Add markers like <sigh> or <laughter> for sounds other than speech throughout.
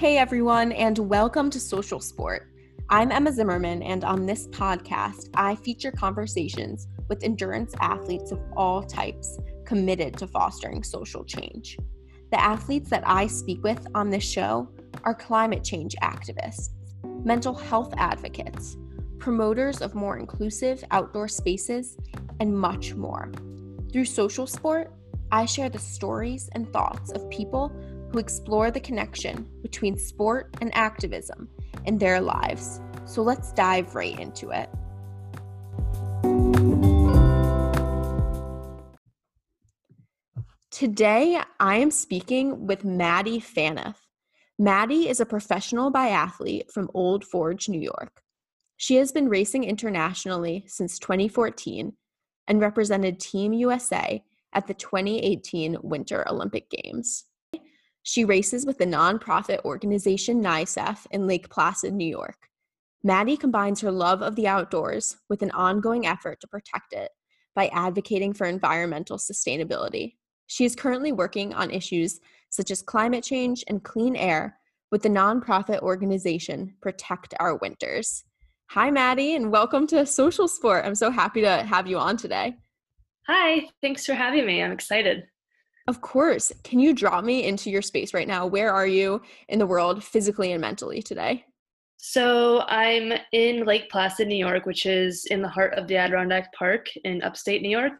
Hey everyone, and welcome to Social Sport. I'm Emma Zimmerman, and on this podcast, I feature conversations with endurance athletes of all types committed to fostering social change. The athletes that I speak with on this show are climate change activists, mental health advocates, promoters of more inclusive outdoor spaces, and much more. Through social sport, I share the stories and thoughts of people who explore the connection between sport and activism in their lives. So let's dive right into it. Today, I am speaking with Maddie Phaneuf. Maddie is a professional biathlete from Old Forge, New York. She has been racing internationally since 2014 and represented Team USA at the 2018 Winter Olympic Games. She races with the nonprofit organization NYSEF in Lake Placid, New York. Maddie combines her love of the outdoors with an ongoing effort to protect it by advocating for environmental sustainability. She is currently working on issues such as climate change and clean air with the nonprofit organization Protect Our Winters. Hi, Maddie, and welcome to Social Sport. I'm so happy to have you on today. Hi, thanks for having me. I'm excited. Of course. Can you draw me into your space right now? Where are you in the world physically and mentally today? So I'm in Lake Placid, New York, which is in the heart of the Adirondack Park in upstate New York.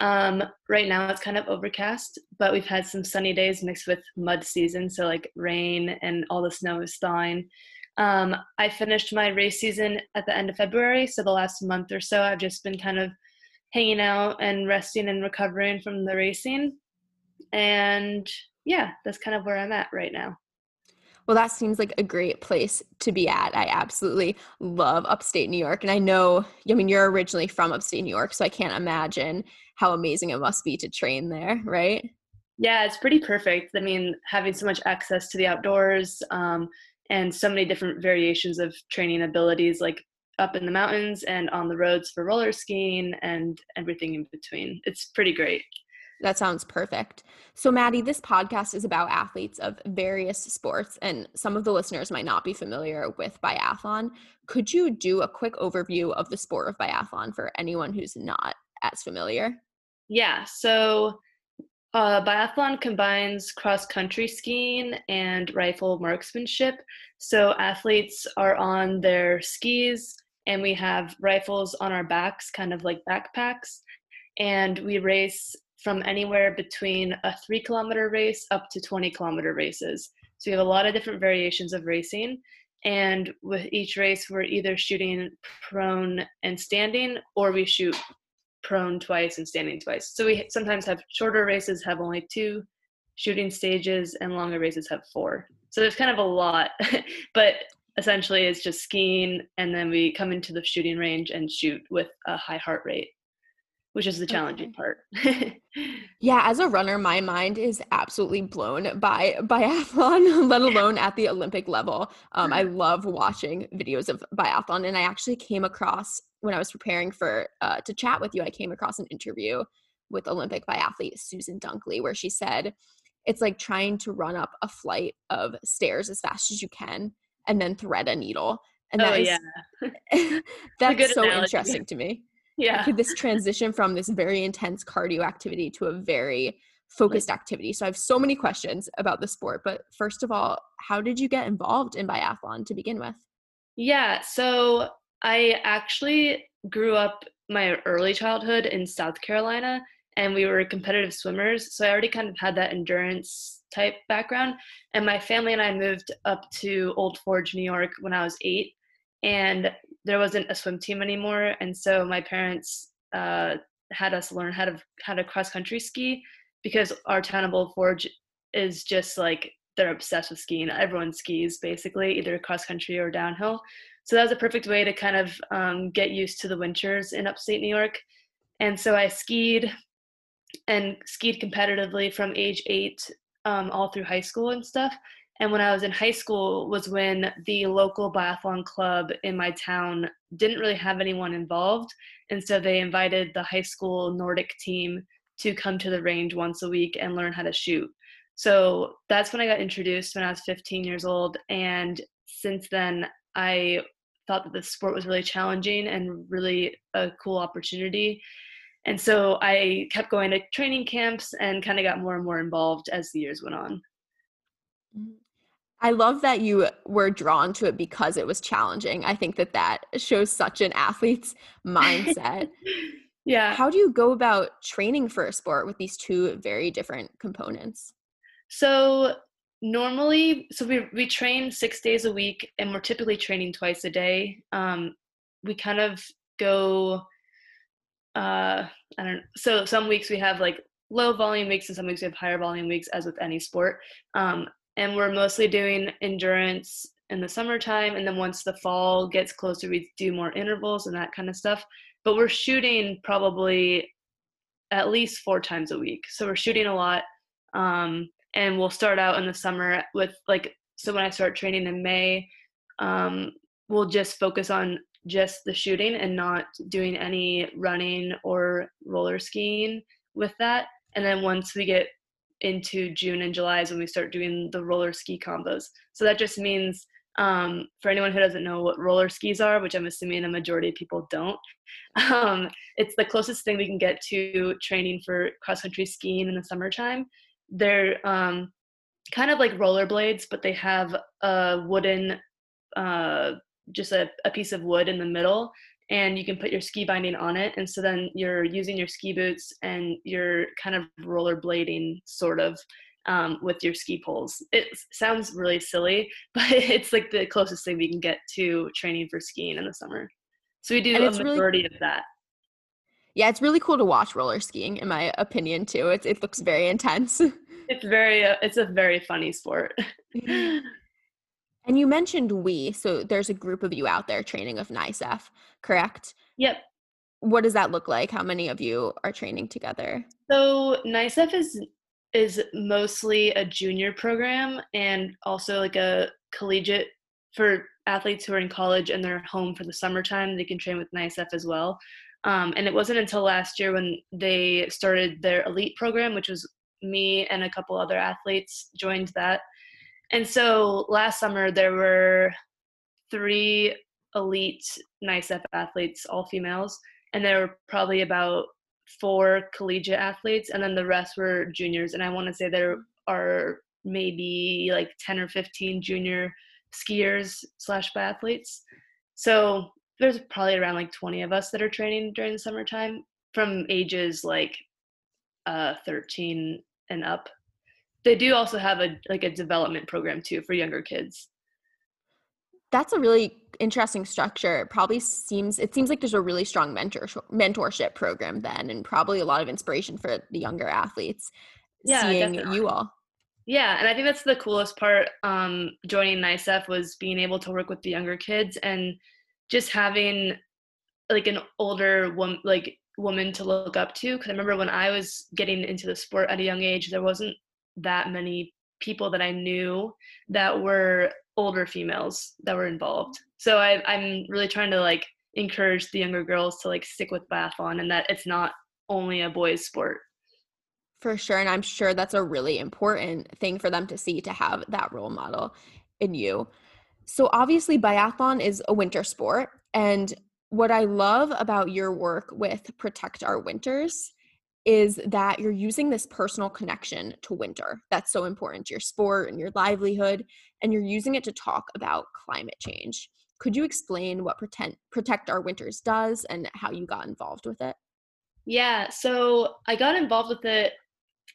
Um, right now it's kind of overcast, but we've had some sunny days mixed with mud season, so like rain and all the snow is thawing. Um, I finished my race season at the end of February, so the last month or so I've just been kind of hanging out and resting and recovering from the racing and yeah, that's kind of where I'm at right now. Well, that seems like a great place to be at. I absolutely love upstate New York. And I know, I mean, you're originally from upstate New York, so I can't imagine how amazing it must be to train there, right? Yeah, it's pretty perfect. I mean, having so much access to the outdoors um, and so many different variations of training abilities, like up in the mountains and on the roads for roller skiing and everything in between. It's pretty great. That sounds perfect. So, Maddie, this podcast is about athletes of various sports, and some of the listeners might not be familiar with biathlon. Could you do a quick overview of the sport of biathlon for anyone who's not as familiar? Yeah. So, uh, biathlon combines cross country skiing and rifle marksmanship. So, athletes are on their skis, and we have rifles on our backs, kind of like backpacks. And we race from anywhere between a three kilometer race up to 20 kilometer races. So we have a lot of different variations of racing. And with each race, we're either shooting prone and standing, or we shoot prone twice and standing twice. So we sometimes have shorter races have only two shooting stages, and longer races have four. So there's kind of a lot, <laughs> but essentially it's just skiing, and then we come into the shooting range and shoot with a high heart rate which is the challenging part. <laughs> yeah, as a runner, my mind is absolutely blown by biathlon, <laughs> let alone at the Olympic level. Um, I love watching videos of biathlon, and I actually came across when I was preparing for uh, to chat with you. I came across an interview with Olympic biathlete Susan Dunklee, where she said it's like trying to run up a flight of stairs as fast as you can and then thread a needle. And that oh, is, <laughs> yeah. that's so analogy. interesting to me yeah. this transition from this very intense cardio activity to a very focused like, activity. So i have so many questions about the sport but first of all how did you get involved in biathlon to begin with? Yeah so i actually grew up my early childhood in south carolina and we were competitive swimmers so i already kind of had that endurance type background and my family and i moved up to old forge new york when i was eight and there wasn't a swim team anymore, and so my parents uh, had us learn how to how to cross country ski because our town of Old Forge is just like they're obsessed with skiing. Everyone skis basically, either cross country or downhill. So that was a perfect way to kind of um, get used to the winters in upstate New York. And so I skied and skied competitively from age eight um, all through high school and stuff. And when I was in high school was when the local biathlon club in my town didn't really have anyone involved. And so they invited the high school Nordic team to come to the range once a week and learn how to shoot. So that's when I got introduced when I was 15 years old. And since then, I thought that the sport was really challenging and really a cool opportunity. And so I kept going to training camps and kind of got more and more involved as the years went on. I love that you were drawn to it because it was challenging. I think that that shows such an athlete's mindset. <laughs> yeah. How do you go about training for a sport with these two very different components? So, normally, so we, we train six days a week and we're typically training twice a day. Um, we kind of go, uh, I don't know. So, some weeks we have like low volume weeks and some weeks we have higher volume weeks, as with any sport. Um, and we're mostly doing endurance in the summertime and then once the fall gets closer we do more intervals and that kind of stuff. But we're shooting probably at least four times a week. So we're shooting a lot um, and we'll start out in the summer with like so when i start training in may um, we'll just focus on just the shooting and not doing any running or roller skiing with that. And then once we get into June and July is when we start doing the roller ski combos. So that just means um, for anyone who doesn't know what roller skis are, which I'm assuming a majority of people don't, <laughs> um, it's the closest thing we can get to training for cross country skiing in the summertime. They're um, kind of like rollerblades, but they have a wooden, uh, just a, a piece of wood in the middle and you can put your ski binding on it and so then you're using your ski boots and you're kind of rollerblading sort of um, with your ski poles. It sounds really silly <laughs> but it's like the closest thing we can get to training for skiing in the summer. So we do and a majority really, of that. Yeah it's really cool to watch roller skiing in my opinion too. It, it looks very intense. It's very uh, it's a very funny sport <laughs> <laughs> And you mentioned we, so there's a group of you out there training with NYSEF, correct? Yep. What does that look like? How many of you are training together? So NYSEF is is mostly a junior program and also like a collegiate for athletes who are in college and they're home for the summertime. They can train with NYSEF as well. Um, and it wasn't until last year when they started their elite program, which was me and a couple other athletes joined that and so last summer there were three elite NYSEF athletes, all females, and there were probably about four collegiate athletes, and then the rest were juniors. And I want to say there are maybe like 10 or 15 junior skiers slash biathletes. So there's probably around like 20 of us that are training during the summertime from ages like uh, 13 and up they do also have a like a development program too for younger kids. That's a really interesting structure. It probably seems it seems like there's a really strong mentor mentorship program then and probably a lot of inspiration for the younger athletes yeah, seeing definitely. you all. Yeah and i think that's the coolest part um, joining NYSEF was being able to work with the younger kids and just having like an older woman like woman to look up to. Because i remember when i was getting into the sport at a young age there wasn't that many people that I knew that were older females that were involved. So I, I'm really trying to like encourage the younger girls to like stick with biathlon and that it's not only a boys sport. For sure. And I'm sure that's a really important thing for them to see to have that role model in you. So obviously biathlon is a winter sport. And what I love about your work with Protect Our Winters is that you're using this personal connection to winter. That's so important to your sport and your livelihood, and you're using it to talk about climate change. Could you explain what Protect, Protect Our Winters does and how you got involved with it? Yeah, so I got involved with it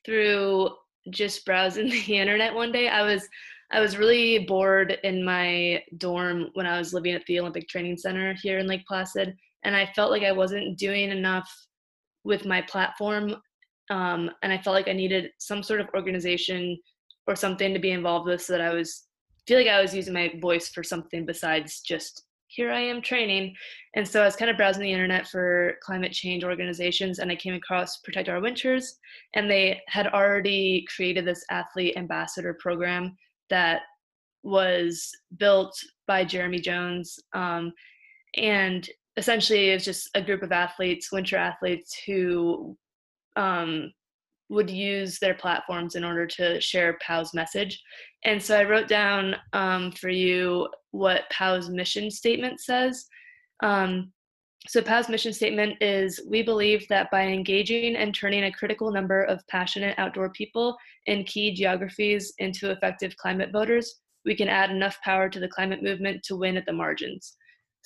through just browsing <laughs> the internet one day. I was I was really bored in my dorm when I was living at the Olympic Training Center here in Lake Placid, and I felt like I wasn't doing enough with my platform um, and i felt like i needed some sort of organization or something to be involved with so that i was feel like i was using my voice for something besides just here i am training. And so i was kind of browsing the internet for climate change organizations and i came across protect our winters and they had already created this athlete ambassador program that was built by jeremy jones um, and essentially it's just a group of athletes, winter athletes, who um, would use their platforms in order to share POW's message. And so I wrote down um, for you what POW's mission statement says. Um, so POW's mission statement is we believe that by engaging and turning a critical number of passionate outdoor people in key geographies into effective climate voters, we can add enough power to the climate movement to win at the margins.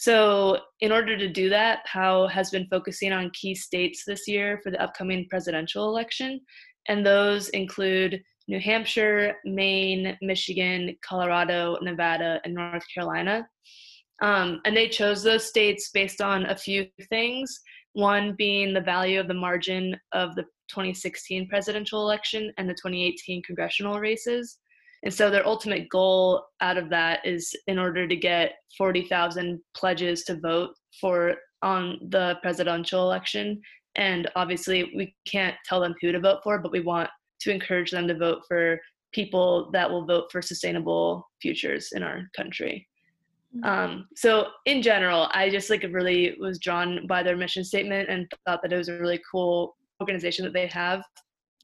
So, in order to do that, POW has been focusing on key states this year for the upcoming presidential election, and those include New Hampshire, Maine, Michigan, Colorado, Nevada, and North Carolina. Um, and they chose those states based on a few things. One being the value of the margin of the 2016 presidential election and the 2018 congressional races. And so their ultimate goal out of that is in order to get 40,000 pledges to vote for on the presidential election. And obviously, we can't tell them who to vote for, but we want to encourage them to vote for people that will vote for sustainable futures in our country. Mm-hmm. Um, so in general, I just like really was drawn by their mission statement and thought that it was a really cool organization that they have.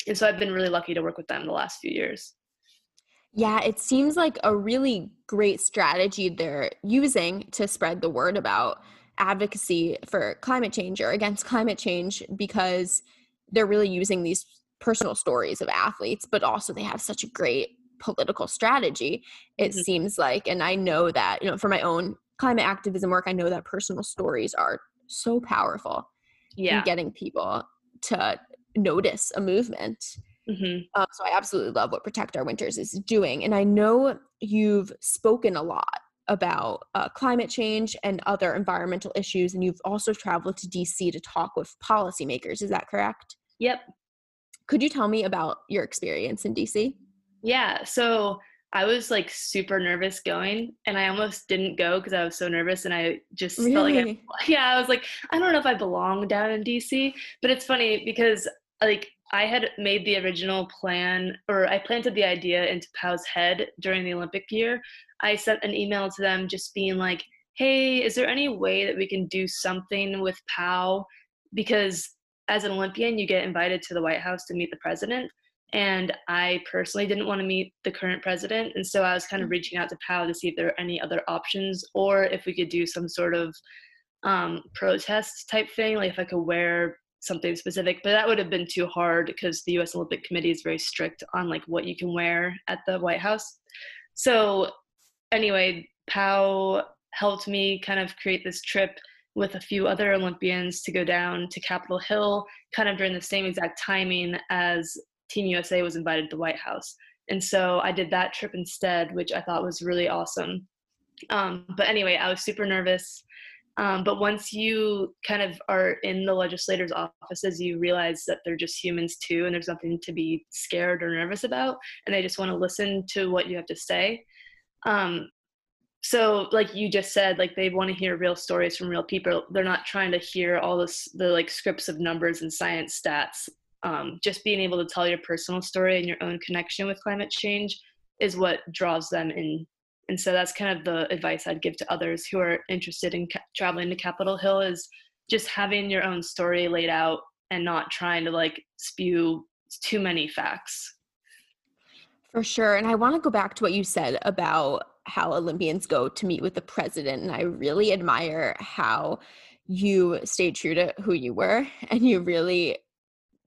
And so I've been really lucky to work with them the last few years. Yeah, it seems like a really great strategy they're using to spread the word about advocacy for climate change or against climate change because they're really using these personal stories of athletes, but also they have such a great political strategy it mm-hmm. seems like and i know that you know for my own climate activism work i know that personal stories are so powerful yeah. in getting people to notice a movement mm-hmm. um, so i absolutely love what protect our winters is doing and i know you've spoken a lot about uh, climate change and other environmental issues and you've also traveled to dc to talk with policymakers is that correct yep could you tell me about your experience in dc yeah. So I was like super nervous going and I almost didn't go because I was so nervous and I just really? felt like I, <laughs> yeah, I was like, I don't know if I belong down in DC. But it's funny because like I had made the original plan or I planted the idea into POW's head during the Olympic year. I sent an email to them just being like, hey, is there any way that we can do something with POW? Because as an Olympian, you get invited to the White House to meet the president and I personally didn't want to meet the current president. And so I was kind of mm. reaching out to POW to see if there are any other options or if we could do some sort of um, protest type thing, like if I could wear something specific. But that would have been too hard because the US Olympic Committee is very strict on like what you can wear at the White House. So anyway, POW helped me kind of create this trip with a few other Olympians to go down to Capitol Hill, kind of during the same exact timing as Team USA was invited to the White House. And so I did that trip instead, which I thought was really awesome. Um, but anyway, I was super nervous. Um, but once you kind of are in the legislators' offices, you realize that they're just humans too, and there's nothing to be scared or nervous about, and they just want to listen to what you have to say. Um, so, like you just said, like they want to hear real stories from real people. They're not trying to hear all this the like scripts of numbers and science stats um, just being able to tell your personal story and your own connection with climate change is what draws them in and so that's kind of the advice i'd give to others who are interested in ca- traveling to capitol hill is just having your own story laid out and not trying to like spew too many facts. For sure. And i want to go back to what you said about how olympians go to meet with the president and i really admire how you stayed true to who you were and you really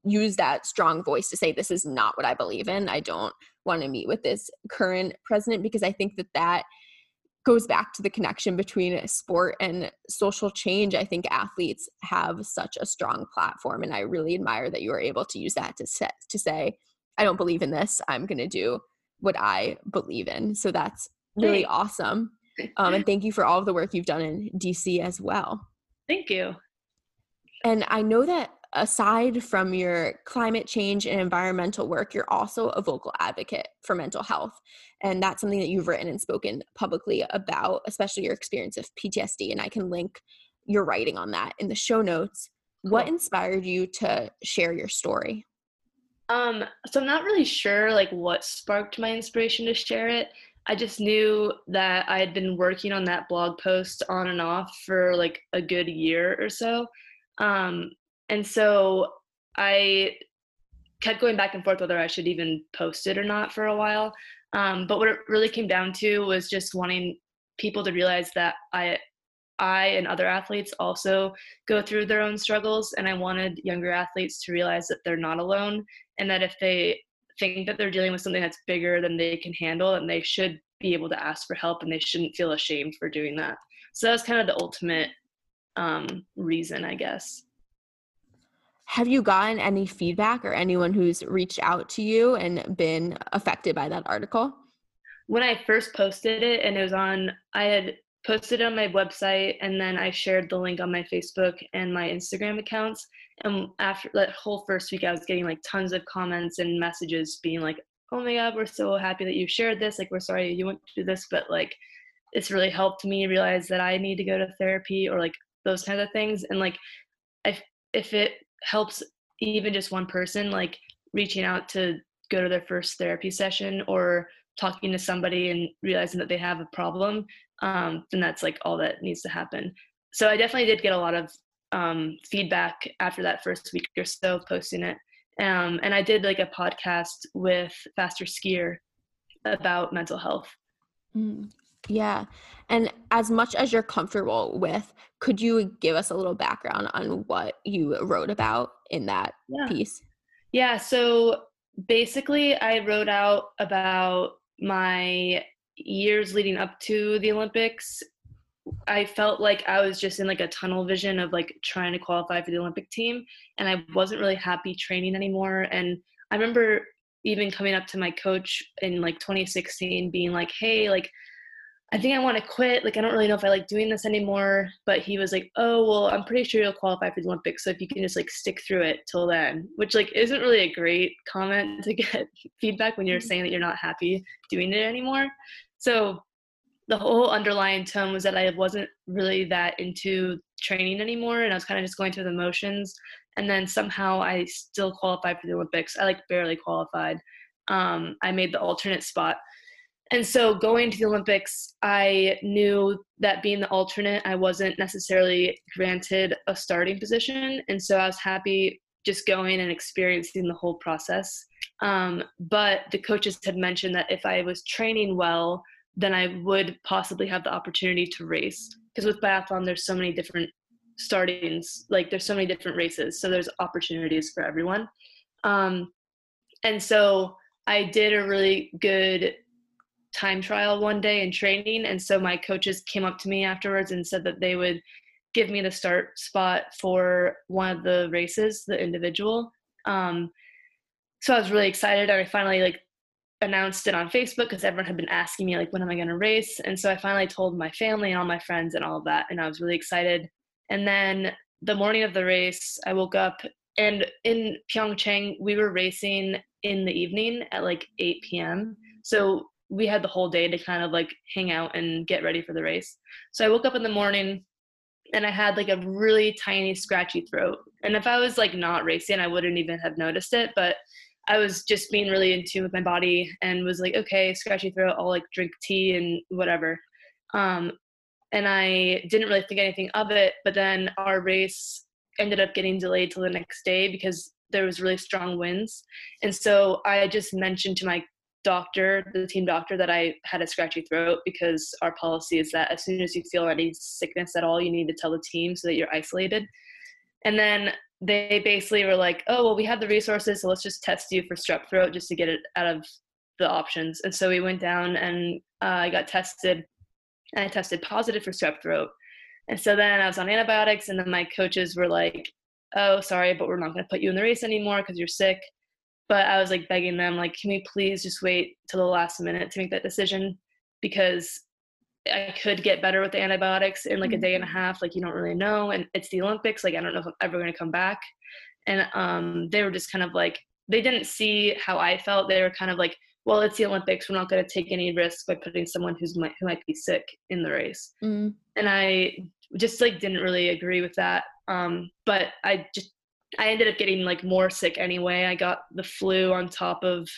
use that strong voice to say this is not what i believe in. I don't want to meet with this current president because i think that that goes back to the connection between sport and social change. I think athletes have such a strong platform and i really admire that you are able to use that to set, to say i don't believe in this. I'm going to do what i believe in. So that's really awesome. Um, and thank you for all of the work you've done in dc as well. Thank you. And i know that aside from your climate change and environmental work, you're also a vocal advocate for mental health. And that's something that you've written and spoken publicly about, especially your experience of PTSD. And I can link your writing on that in the show notes. Cool. What inspired you to share your story? Um, so I'm not really sure like what sparked my inspiration to share it. I just knew that I had been working on that blog post on and off for like a good year or so. Um, and so I kept going back and forth whether I should even post it or not for a while. Um, but what it really came down to was just wanting people to realize that I I and other athletes also go through their own struggles and I wanted younger athletes to realize that they're not alone and that if they think that they're dealing with something that's bigger than they can handle and they should be able to ask for help and they shouldn't feel ashamed for doing that. So that was kind of the ultimate um, reason, I guess. Have you gotten any feedback or anyone who's reached out to you and been affected by that article? When I first posted it and it was on, I had posted it on my website and then I shared the link on my Facebook and my Instagram accounts. And after that whole first week, I was getting like tons of comments and messages being like, oh my God, we're so happy that you shared this. Like, we're sorry you went through this, but like, it's really helped me realize that I need to go to therapy or like those kinds of things. And like, if, if it helps even just one person like reaching out to go to their first therapy session or talking to somebody and realizing that they have a problem um, then that's like all that needs to happen. So i definitely did get a lot of um, feedback after that first week or so posting it. Um, and i did like a podcast with FasterSkier about mental health. Mm. Yeah. And as much as you're comfortable with, could you give us a little background on what you wrote about in that yeah. piece? Yeah. So basically, I wrote out about my years leading up to the Olympics. I felt like I was just in like a tunnel vision of like trying to qualify for the Olympic team, and I wasn't really happy training anymore. And I remember even coming up to my coach in like 2016 being like, hey, like, I think I want to quit. Like, I don't really know if I like doing this anymore. But he was like, oh, well, I'm pretty sure you'll qualify for the Olympics. So if you can just like stick through it till then, which like isn't really a great comment <laughs> to get feedback when you're mm-hmm. saying that you're not happy doing it anymore. So the whole underlying tone was that I wasn't really that into training anymore. And I was kind of just going through the motions. And then somehow I still qualified for the Olympics. I like barely qualified. Um, I made the alternate spot and so going to the Olympics, I knew that being the alternate, I wasn't necessarily granted a starting position. And so I was happy just going and experiencing the whole process. Um, but the coaches had mentioned that if I was training well, then I would possibly have the opportunity to race. Because with biathlon, there's so many different startings, like there's so many different races. So there's opportunities for everyone. Um, and so I did a really good time trial one day in training and so my coaches came up to me afterwards and said that they would give me the start spot for one of the races the individual. Um, so i was really excited. I finally like announced it on facebook because everyone had been asking me like when am i going to race? And so i finally told my family and all my friends and all of that and i was really excited. And then the morning of the race i woke up and in pyeongchang we were racing in the evening at like 8 p.m so we had the whole day to kind of like hang out and get ready for the race. So I woke up in the morning and I had like a really tiny scratchy throat. And if I was like not racing, I wouldn't even have noticed it. But I was just being really in tune with my body and was like, okay, scratchy throat, I'll like drink tea and whatever. Um, and I didn't really think anything of it. But then our race ended up getting delayed till the next day because there was really strong winds. And so I just mentioned to my doctor, the team doctor, that I had a scratchy throat because our policy is that as soon as you feel any sickness at all, you need to tell the team so that you're isolated. And then they basically were like, oh, well, we have the resources, so let's just test you for strep throat just to get it out of the options. And so we went down and uh, I got tested, and I tested positive for strep throat. And so then I was on antibiotics, and then my coaches were like, oh, sorry, but we're not going to put you in the race anymore because you're sick but I was like begging them, like, can we please just wait till the last minute to make that decision? Because I could get better with the antibiotics in like a day and a mm-hmm. half. Like, you don't really know. And it's the Olympics. Like, I don't know if I'm ever going to come back. And um, they were just kind of like, they didn't see how I felt. They were kind of like, well, it's the Olympics. We're not going to take any risks by putting someone who's might, who might be sick in the race. Mm. And I just like didn't really agree with that. Um, but I just I ended up getting like more sick anyway. I got the flu on top of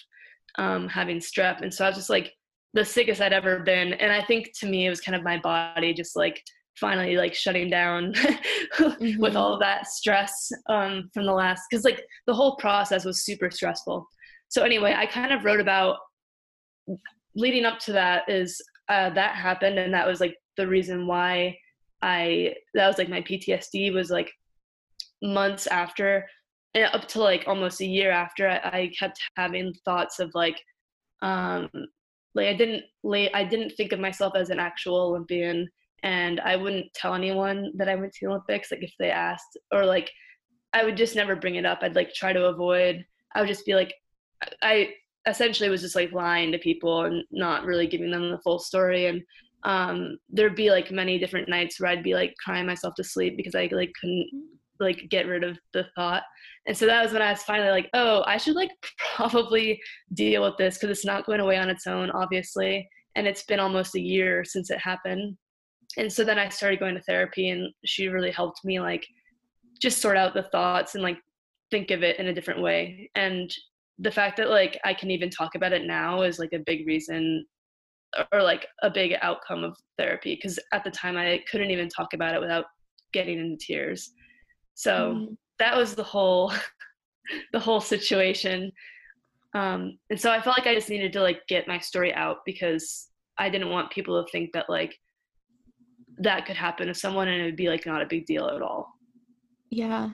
um, having strep, and so I was just like the sickest I'd ever been. And I think to me it was kind of my body just like finally like shutting down <laughs> mm-hmm. with all of that stress um, from the last because like the whole process was super stressful so anyway i kind of wrote about leading up to that is uh, that happened and that was like the reason why i that was like my ptsd was like months after up to like almost a year after I, I kept having thoughts of like um like i didn't like i didn't think of myself as an actual olympian and i wouldn't tell anyone that i went to the olympics like if they asked or like i would just never bring it up. I'd like try to avoid i would just be like i essentially was just like lying to people and not really giving them the full story and um there'd be like many different nights where i'd be like crying myself to sleep because i like couldn't like get rid of the thought. And so that was when i was finally like oh i should like <laughs> probably deal with this because it's not going away on its own obviously. And it's been almost a year since it happened. And so then i started going to therapy and she really helped me like just sort out the thoughts and like think of it in a different way. And the fact that like i can even talk about it now is like a big reason or like a big outcome of therapy because at the time i couldn't even talk about it without getting into tears so mm-hmm. that was the whole <laughs> the whole situation. Um, and so I felt like I just needed to like get my story out because I didn't want people to think that like that could happen to someone and it would be like not a big deal at all. Yeah.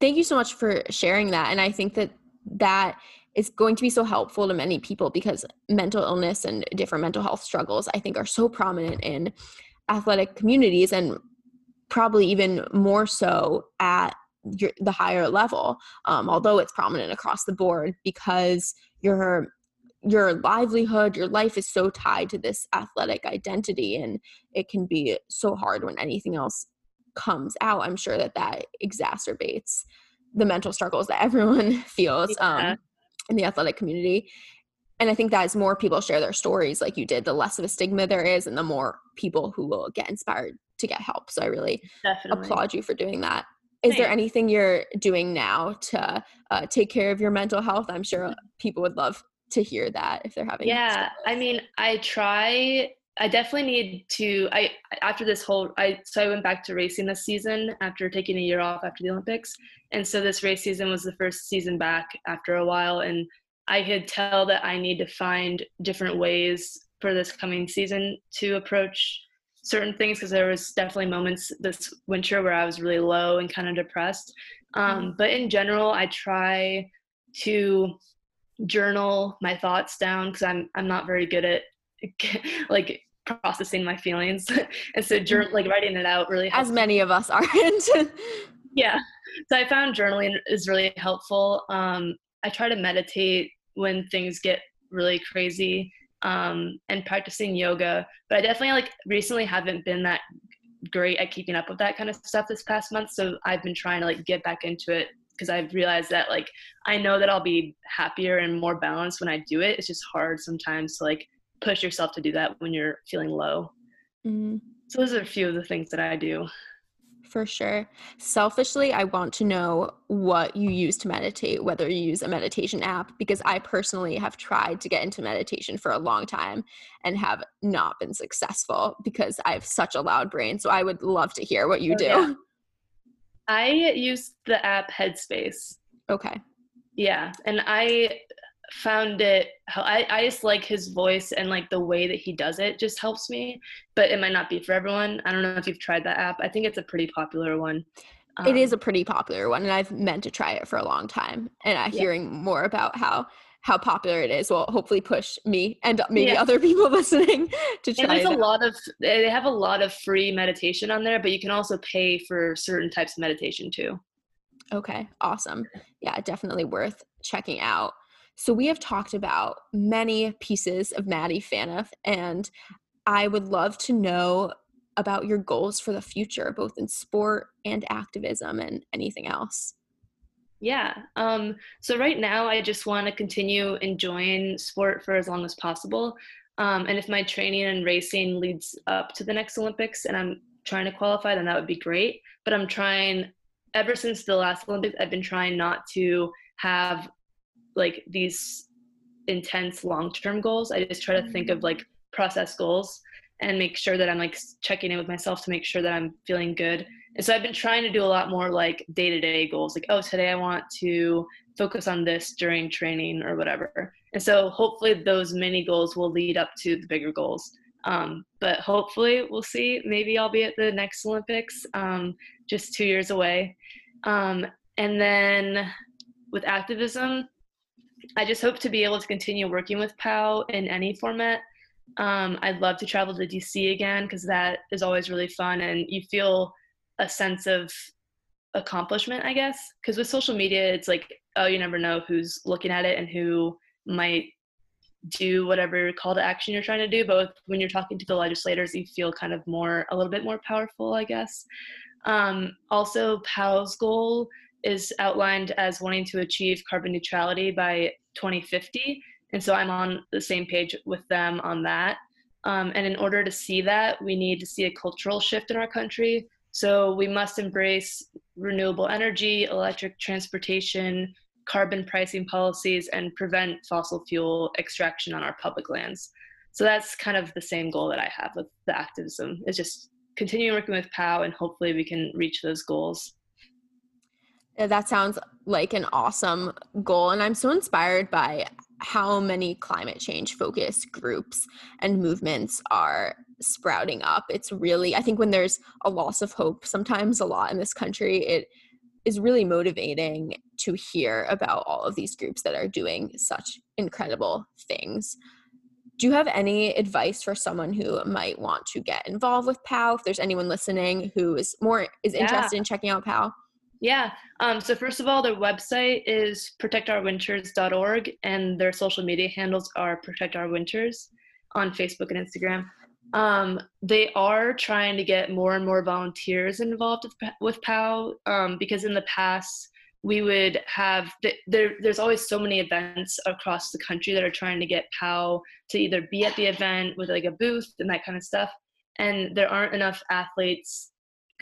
Thank you so much for sharing that. And I think that that is going to be so helpful to many people because mental illness and different mental health struggles, I think, are so prominent in athletic communities and probably even more so at your, the higher level, um, although it's prominent across the board because your your livelihood, your life is so tied to this athletic identity, and it can be so hard when anything else comes out. I'm sure that that exacerbates the mental struggles that <laughs> everyone feels yeah. um, in the athletic community. And I think that as more people share their stories, like you did, the less of a stigma there is, and the more people who will get inspired to get help. So I really Definitely. applaud you for doing that. Is Thanks. there anything you're doing now to uh, take care of your mental health? I'm sure mm-hmm. people would love to hear that if they're having. Yeah, I mean, I try. I definitely need to. I after this whole. I so I went back to racing this season after taking a year off after the Olympics, and so this race season was the first season back after a while, and I could tell that I need to find different ways for this coming season to approach certain things because there was definitely moments this winter where I was really low and kind of depressed. Um, mm-hmm. but in general, I try to journal my thoughts down because I'm I'm not very good at <laughs> like processing my feelings, <laughs> and so jur- like writing it out really helps. as many of us aren't. <laughs> yeah, so I found journaling is really helpful. Um, I try to meditate when things get really crazy um, and practicing yoga. But I definitely like recently haven't been that great at keeping up with that kind of stuff this past month. So I've been trying to like get back into it because I've realized that like I know that I'll be happier and more balanced when I do it. It's just hard sometimes to like push yourself to do that when you're feeling low. Mm-hmm. So those are a few of the things that I do for sure. Selfishly, I want to know what you use to meditate, whether you use a meditation app, because I personally have tried to get into meditation for a long time and have not been successful because I have such a loud brain. So I would love to hear what you oh, do. Yeah. <laughs> I use the app Headspace. Okay. Yeah. And I found it I, I just like his voice and like the way that he does it just helps me but it might not be for everyone. I don't know if you've tried that app. I think it's a pretty popular one. Um, it is um, a pretty popular one and i've meant to try it for a long time and yeah. hearing more about how how popular it is will hopefully push me and maybe yeah. other people <laughs> listening to try and there's a lot of they have a lot of free meditation on there but you can also pay for certain types of meditation too. Okay awesome. Yeah definitely worth checking out so we have talked about many pieces of Maddie Phaneuf, and I would love to know about your goals for the future, both in sport and activism and anything else. Yeah. Um, so right now, I just want to continue enjoying sport for as long as possible. Um, and if my training and racing leads up to the next Olympics and I'm trying to qualify, then that would be great. But I'm trying, ever since the last Olympics, I've been trying not to have like these intense long-term goals i just try to think of like process goals and make sure that I'm like checking in with myself to make sure that I'm feeling good. And so I've been trying to do a lot more like day to day goals, like, oh, today I want to focus on this during training or whatever. And so hopefully those mini goals will lead up to the bigger goals. Um, but hopefully we'll see. Maybe I'll be at the next Olympics, um, just two years away. Um, and then with activism, I just hope to be able to continue working with POW in any format. Um, I'd love to travel to DC again because that is always really fun and you feel a sense of accomplishment, I guess. Because with social media, it's like, oh, you never know who's looking at it and who might do whatever call to action you're trying to do. But when you're talking to the legislators, you feel kind of more, a little bit more powerful, I guess. Um, also, POW's goal is outlined as wanting to achieve carbon neutrality by 2050. And so I'm on the same page with them on that. Um, and in order to see that, we need to see a cultural shift in our country. So we must embrace renewable energy, electric transportation, carbon pricing policies, and prevent fossil fuel extraction on our public lands. So that's kind of the same goal that I have with the activism is just continue working with POW and hopefully we can reach those goals. Uh, that sounds like an awesome goal. And I'm so inspired by how many climate change focused groups and movements are sprouting up. It's really, I think, when there's a loss of hope, sometimes a lot in this country, it is really motivating to hear about all of these groups that are doing such incredible things. Do you have any advice for someone who might want to get involved with POW? If there's anyone listening who is more is interested yeah. in checking out POW? Yeah. Um, so first of all, their website is protectourwinters.org, and their social media handles are Protect Our Winters on Facebook and Instagram. Um, they are trying to get more and more volunteers involved with, with POW um, because in the past we would have there. There's always so many events across the country that are trying to get POW to either be at the event with like a booth and that kind of stuff, and there aren't enough athletes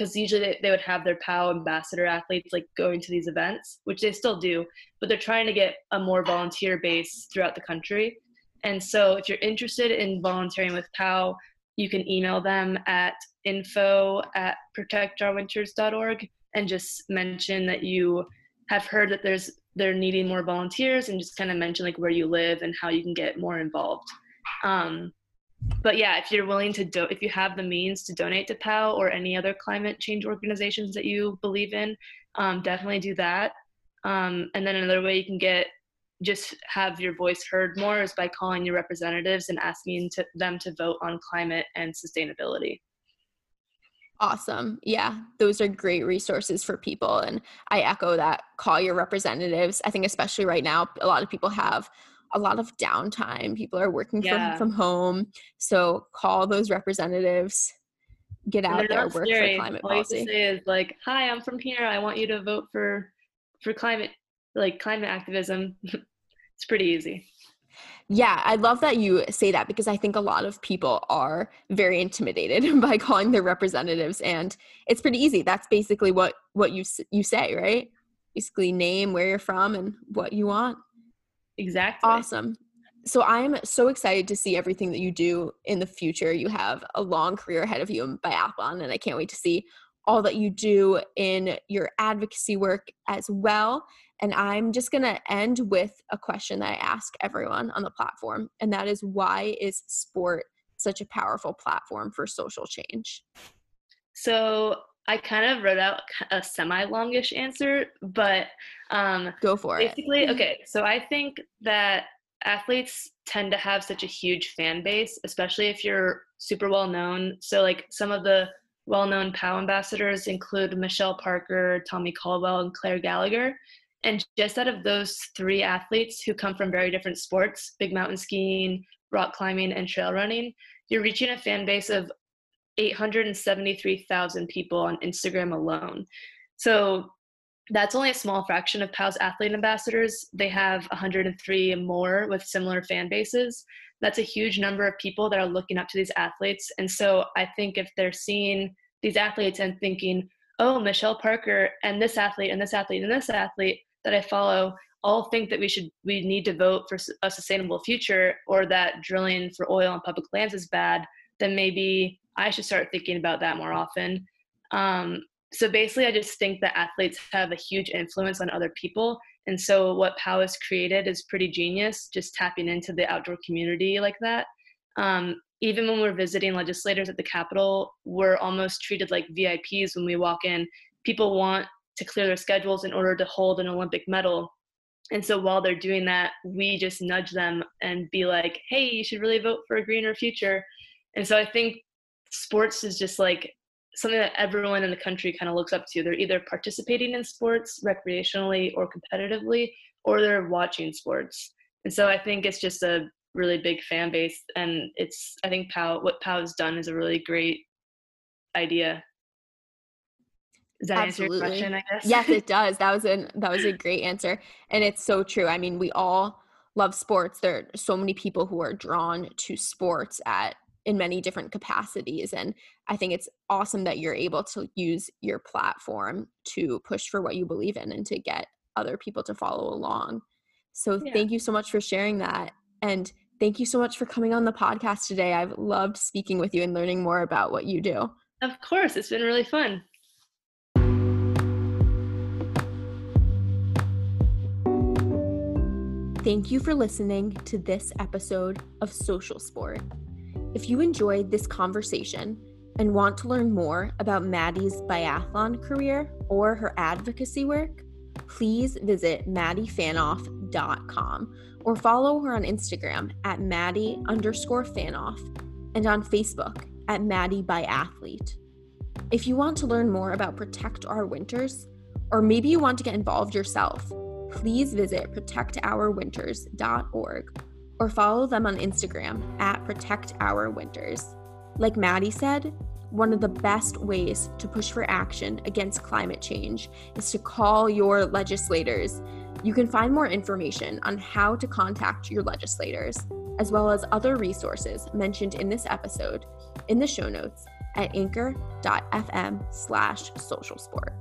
because usually they, they would have their POW ambassador athletes like going to these events, which they still do, but they're trying to get a more volunteer base throughout the country. And so if you're interested in volunteering with POW, you can email them at info at protectourwinters.org and just mention that you have heard that there's they're needing more volunteers and just kind of mention like where you live and how you can get more involved. Um, but yeah, if you're willing to do, if you have the means to donate to POW or any other climate change organizations that you believe in, um, definitely do that. Um, and then another way you can get just have your voice heard more is by calling your representatives and asking to, them to vote on climate and sustainability. Awesome. Yeah, those are great resources for people. And I echo that call your representatives. I think, especially right now, a lot of people have a lot of downtime. People are working yeah. from, from home. So call those representatives, get out there, work scary. for climate All policy. you say is like, hi, I'm from here. I want you to vote for for climate like climate activism. <laughs> it's pretty easy. Yeah, I love that you say that because I think a lot of people are very intimidated <laughs> by calling their representatives and it's pretty easy. That's basically what what you you say, right? Basically name where you're from and what you want. Exactly. Awesome. So I'm so excited to see everything that you do in the future. You have a long career ahead of you in biathlon, and I can't wait to see all that you do in your advocacy work as well. And I'm just going to end with a question that I ask everyone on the platform, and that is why is sport such a powerful platform for social change? So I kind of wrote out a semi longish answer, but um, go for basically, it. Basically, okay. So I think that athletes tend to have such a huge fan base, especially if you're super well known. So, like some of the well known POW ambassadors include Michelle Parker, Tommy Caldwell, and Clare Gallagher. And just out of those three athletes who come from very different sports big mountain skiing, rock climbing, and trail running you're reaching a fan base of 873,000 people on Instagram alone. So that's only a small fraction of POW's athlete ambassadors. They have 103 more with similar fan bases. That's a huge number of people that are looking up to these athletes. And so I think if they're seeing these athletes and thinking, oh, Michelle Parker and this athlete and this athlete and this athlete that I follow all think that we should we need to vote for a sustainable future or that drilling for oil on public lands is bad then maybe I should start thinking about that more often. Um, so basically, I just think that athletes have a huge influence on other people. And so, what POW has created is pretty genius, just tapping into the outdoor community like that. Um, even when we're visiting legislators at the Capitol, we're almost treated like VIPs when we walk in. People want to clear their schedules in order to hold an Olympic medal. And so while they're doing that, we just nudge them and be like, hey, you should really vote for a greener future. And so I think sports is just like something that everyone in the country kind of looks up to. They're either participating in sports recreationally or competitively, or they're watching sports. And so I think it's just a really big fan base, and it's I think POW what POW has done is a really great idea. Does that Absolutely. answer your question? I guess. Yes, it <laughs> does. That was a that was a great answer, and it's so true. I mean, we all love sports. There are so many people who are drawn to sports at in many different capacities and i think it's awesome that you're able to use your platform to push for what you believe in and to get other people to follow along so yeah. thank you so much for sharing that and thank you so much for coming on the podcast today i've loved speaking with you and learning more about what you do of course it's been really fun Thank you for listening to this episode of Social Sport. If you enjoyed this conversation and want to learn more about Maddie's biathlon career or her advocacy work, please visit maddiephaneuf.com or follow her on Instagram at maddie underscore phaneuf and on Facebook at Maddie. If you want to learn more about Protect Our Winters, or maybe you want to get involved yourself, please visit protectourwinters.org or follow them on Instagram at Protect Our Winters. Like Maddie said, one of the best ways to push for action against climate change is to call your legislators. You can find more information on how to contact your legislators, as well as other resources mentioned in this episode, in the show notes at anchor.fm slash social sport.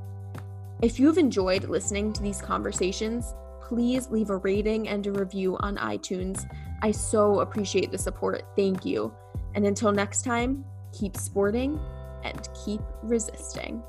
If you've enjoyed listening to these conversations, please leave a rating and a review on iTunes I so appreciate the support. Thank you. And until next time, keep sporting and keep resisting.